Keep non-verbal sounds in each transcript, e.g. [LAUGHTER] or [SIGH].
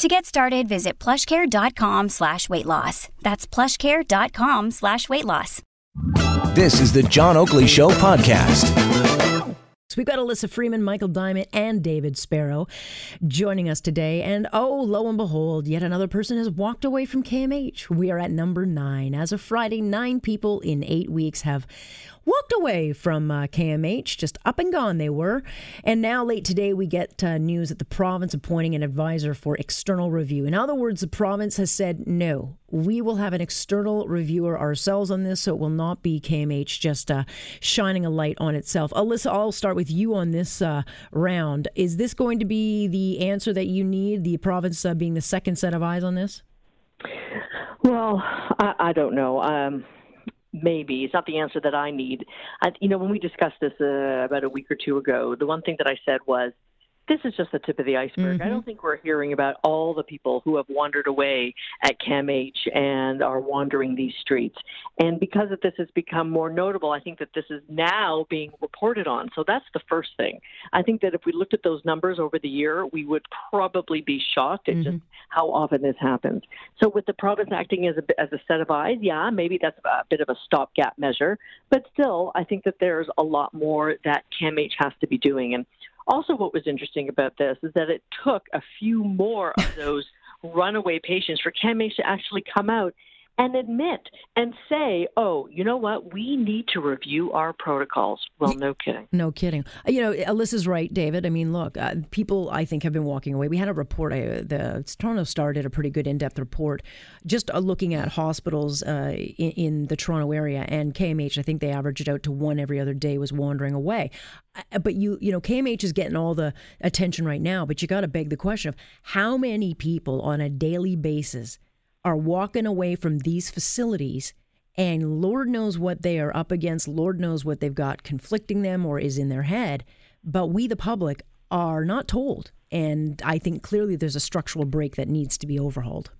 To get started, visit plushcare.com slash weight loss. That's plushcare.com slash weight loss. This is the John Oakley Show podcast. So we've got Elissa Freeman, Michael Diamond, and David Sparrow joining us today. And oh, lo and behold, yet another person has walked away from CAMH. We are at number nine. As of Friday, nine people in eight weeks have walked away from uh, CAMH, just up and gone they were. And now, late today, we get uh, news that the province appointing an advisor for external review. In other words, the province has said no. We will have an external reviewer ourselves on this, so it will not be CAMH just uh, shining a light on itself. Elissa, I'll start with you on this uh, round. Is this going to be the answer that you need, the province uh, being the second set of eyes on this? Well, I, I don't know. Um, maybe it's not the answer that I need. I, you know, when we discussed this uh, about a week or two ago, the one thing that I said was, this is just the tip of the iceberg. Mm-hmm. I don't think we're hearing about all the people who have wandered away at CAMH and are wandering these streets. And because of this has become more notable, I think that this is now being reported on. So that's the first thing. I think that if we looked at those numbers over the year, we would probably be shocked at just how often this happens. So with the province acting as a, as a set of eyes, yeah, maybe that's a bit of a stopgap measure. But still, I think that there's a lot more that CAMH has to be doing. And also, what was interesting about this is that it took a few more of [LAUGHS] those runaway patients for CAMH to actually come out and admit and say, oh, you know what? We need to review our protocols. Well, no kidding. No kidding. Uh, You know, Elissa's right, David. I mean, look, uh, people I think have been walking away. We had a report. Uh, the Toronto Star did a pretty good in-depth report, just uh, looking at hospitals uh, in, in the Toronto area and CAMH. I think they averaged out to one every other day was wandering away. Uh, But you, you know, CAMH is getting all the attention right now. But you got to beg the question of how many people on a daily basis are walking away from these facilities and Lord knows what they are up against. Lord knows what they've got conflicting them or is in their head. But we, the public, are not told. And I think clearly there's a structural break that needs to be overhauled.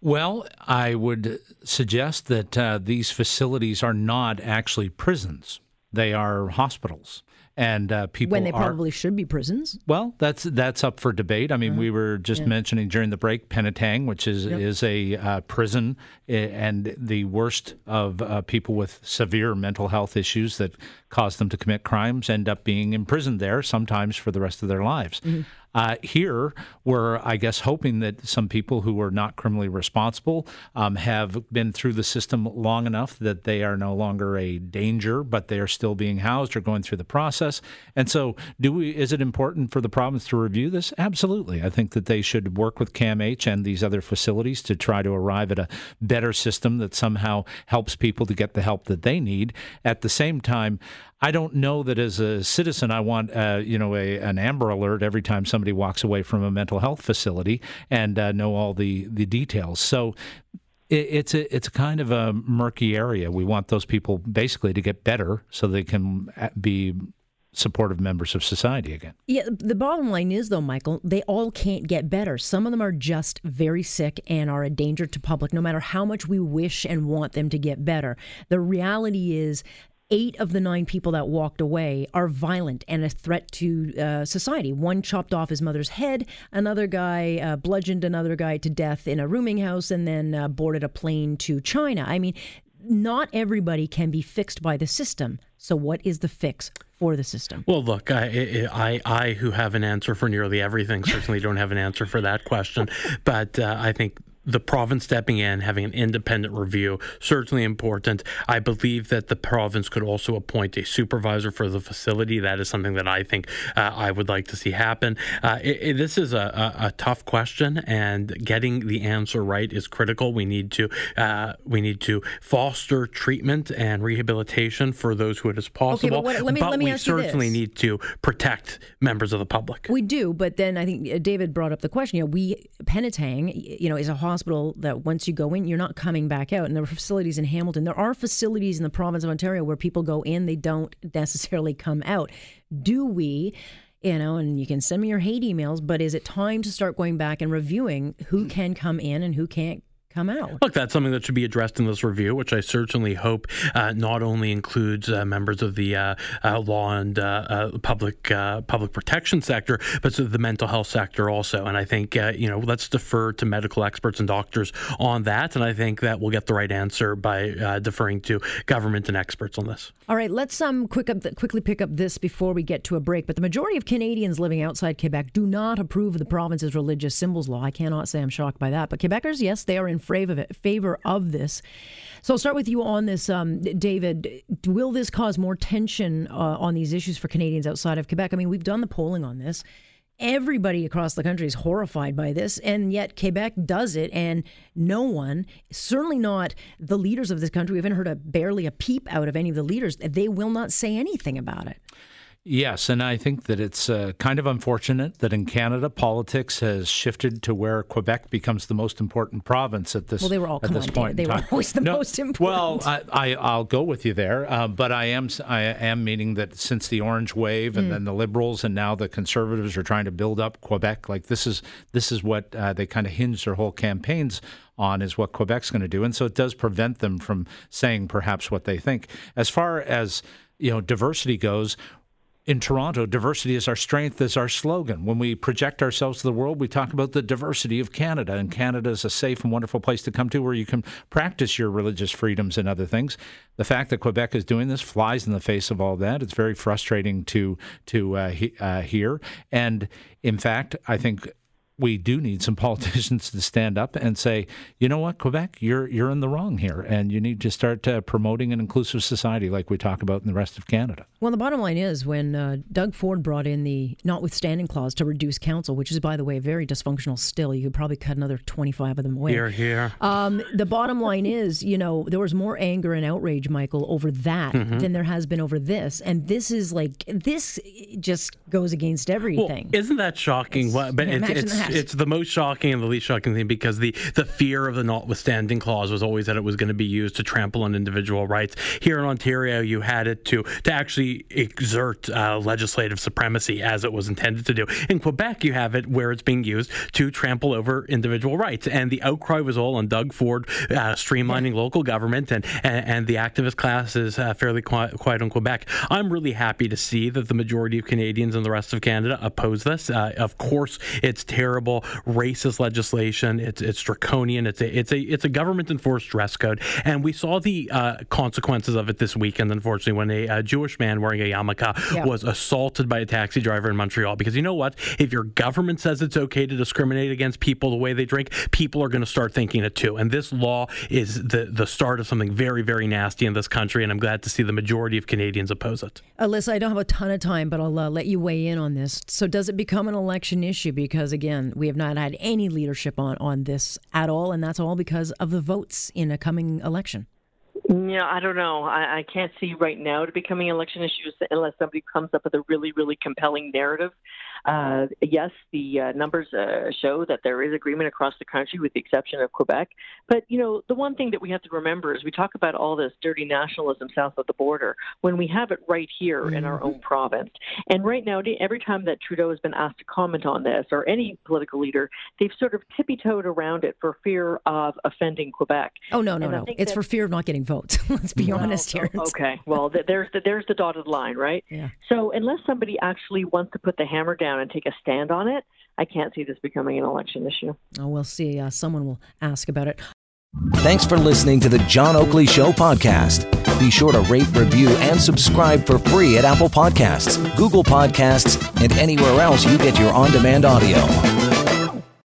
Well, I would suggest that uh, these facilities are not actually prisons; they are hospitals, and uh, people when they are. probably should be prisons. Well, that's that's up for debate. I mean, we were just mentioning during the break Penetang, which is is a uh, prison eh, and the worst of uh, people with severe mental health issues that cause them to commit crimes end up being imprisoned there, sometimes for the rest of their lives. Uh, here, we're, I guess, hoping that some people who are not criminally responsible um, have been through the system long enough that they are no longer a danger, but they are still being housed or going through the process. And so, do we? Is it important for the province to review this? Absolutely. I think that they should work with CAMH and these other facilities to try to arrive at a better system that somehow helps people to get the help that they need. At the same time, I don't know that as a citizen I want uh, you know a, an Amber Alert every time somebody walks away from a mental health facility and uh, know all the the details. So. it- It's a it's a kind of a murky area. We want those people basically to get better so they can uh, be supportive members of society again. Yeah, the bottom line is though, Michael, they all can't get better. Some of them are just very sick and are a danger to public, no matter how much we wish and want them to get better. The reality is. Eight of the nine people that walked away are violent and a threat to uh, society. One chopped off his mother's head. Another guy uh, bludgeoned another guy to death in a rooming house and then uh, boarded a plane to China. I mean, not everybody can be fixed by the system. So, what is the fix for the system? Well, look, I, I, I, who have an answer for nearly everything, certainly don't have an answer for that question. But uh, I think the province stepping in, having an independent review, certainly important. I believe that the province could also appoint a supervisor for the facility. That is something that I think uh, I would like to see happen. Uh, it, it- this is a, a, a tough question, and getting the answer right is critical. We need to uh, we need to foster treatment and rehabilitation for those who it is possible. what- let me- but let me we certainly need to protect members of the public. We do, but then I think David brought up the question. You know, we Penetang, you know, is a hospital hospital that once you go in, you're not coming back out. And there are facilities in Hamilton. There are facilities in the province of Ontario where people go in, they don't [LAUGHS] necessarily come out. Do we? you know, and you can send me your hate emails, but is it time to start going back and reviewing who can come in and who can't come out. Look, that's something that should be addressed in this review, which I certainly hope uh, not only includes uh, members of the uh, uh law and uh, uh, public public protection sector, but the mental health sector also. And I think you know let's defer to medical experts and doctors on that. And I think that we'll get the right answer by deferring to government and experts on this. All right, let's um quick up the, quickly pick up this before we get to a break. But the majority of Canadians living outside Quebec do not approve of the province's religious symbols law. I cannot say I'm shocked by that. But Quebecers, yes, they are in favor of favor of this. So I'll start with you on this, um, David. Will this cause more tension uh, on these issues for Canadians outside of Quebec? I mean, we've done the polling on this. Everybody across the country is horrified by this, and yet Quebec does it, and no one, certainly not the leaders of this country, we haven't heard a barely a peep out of any of the leaders. They will not say anything about it. Yes, and I think that it's uh, kind of unfortunate that in Canada politics has shifted to where Quebec becomes the most important province at this. Well, they were all at this on, point. They were always the no, most important. Well, I, I will go with you there, uh, but I am I am meaning that since the Orange Wave and mm. then the Liberals and now the Conservatives are trying to build up Quebec, like this is this is what uh, they kind of hinge their whole campaigns on is what Quebec's going to do, and so it does prevent them from saying perhaps what they think. As far as you know, diversity goes, in Toronto, diversity is our strength, is our slogan. When we project ourselves to the world, we talk about the diversity of Canada. And Canada is a safe and wonderful place to come to where you can practice your religious freedoms and other things. The fact that Quebec is doing this flies in the face of all that. It's very frustrating to to uh, he, uh, hear. And in fact, I think we do need some [LAUGHS] politicians to stand up and say, you know what, Quebec, you're you're in the wrong here, and you need to start uh, promoting an inclusive society like we talk about in the rest of Canada. Well, the bottom line is when uh, Doug Ford brought in the notwithstanding clause to reduce council, which is by the way very dysfunctional still, you could probably cut another twenty five of them away. Here, here. Um, the bottom line is, you know, there was more anger and outrage, Michael, over that mm-hmm. than there has been over this, and this is like this just goes against everything. Well, isn't that shocking? It's, what, but it's, it's it's the most shocking and the least shocking thing because the the fear of the notwithstanding clause was always that it was going to be used to trample on individual rights. Here in Ontario, you had it to to actually exert uh, legislative supremacy as it was intended to do. In Quebec, you have it where it's being used to trample over individual rights, and the outcry was all on Doug Ford uh, streamlining yeah. local government, and, and, and the activist class is uh, fairly quiet, quiet on Quebec. I'm really happy to see that the majority of Canadians and the rest of Canada oppose this. Uh, of course, it's terrible terrible racist legislation. It's it's draconian. It's a it's a it's a government enforced dress code, and we saw the uh, consequences of it this weekend. Unfortunately, when a, a Jewish man wearing a yarmulke yeah. was assaulted by a taxi driver in Montreal. Because you know what? If your government says it's okay to discriminate against people the way they drink, people are going to start thinking it too. And this law is the the start of something very very nasty in this country. And I'm glad to see the majority of Canadians oppose it. Elissa, I don't have a ton of time, but I'll uh, let you weigh in on this. So, does it become an election issue? Because again, we have not had any leadership on, on this at all, and that's all because of the votes in a coming election. Yeah, I don't know. I, I can't see right now to becoming election issues unless somebody comes up with a really, really compelling narrative uh, yes, the uh, numbers uh, show that there is agreement across the country, with the exception of Quebec. But you know, the one thing that we have to remember is we talk about all this dirty nationalism south of the border when we have it right here mm-hmm. in our own province. And right now, every time that Trudeau has been asked to comment on this, or any political leader, they've sort of tippy-toed around it for fear of offending Quebec. Oh no, no, no! It's that, for fear of not getting votes. [LAUGHS] Let's be well, honest here. Okay, well, there's the there's the dotted line, right? Yeah. So unless somebody actually wants to put the hammer down down and take a stand on it, I can't see this becoming an election issue. Oh, we'll see. Uh, someone will ask about it. Thanks for listening to the John Oakley Show podcast. Be sure to rate, review, and subscribe for free at Apple Podcasts, Google Podcasts, and anywhere else you get your on demand audio.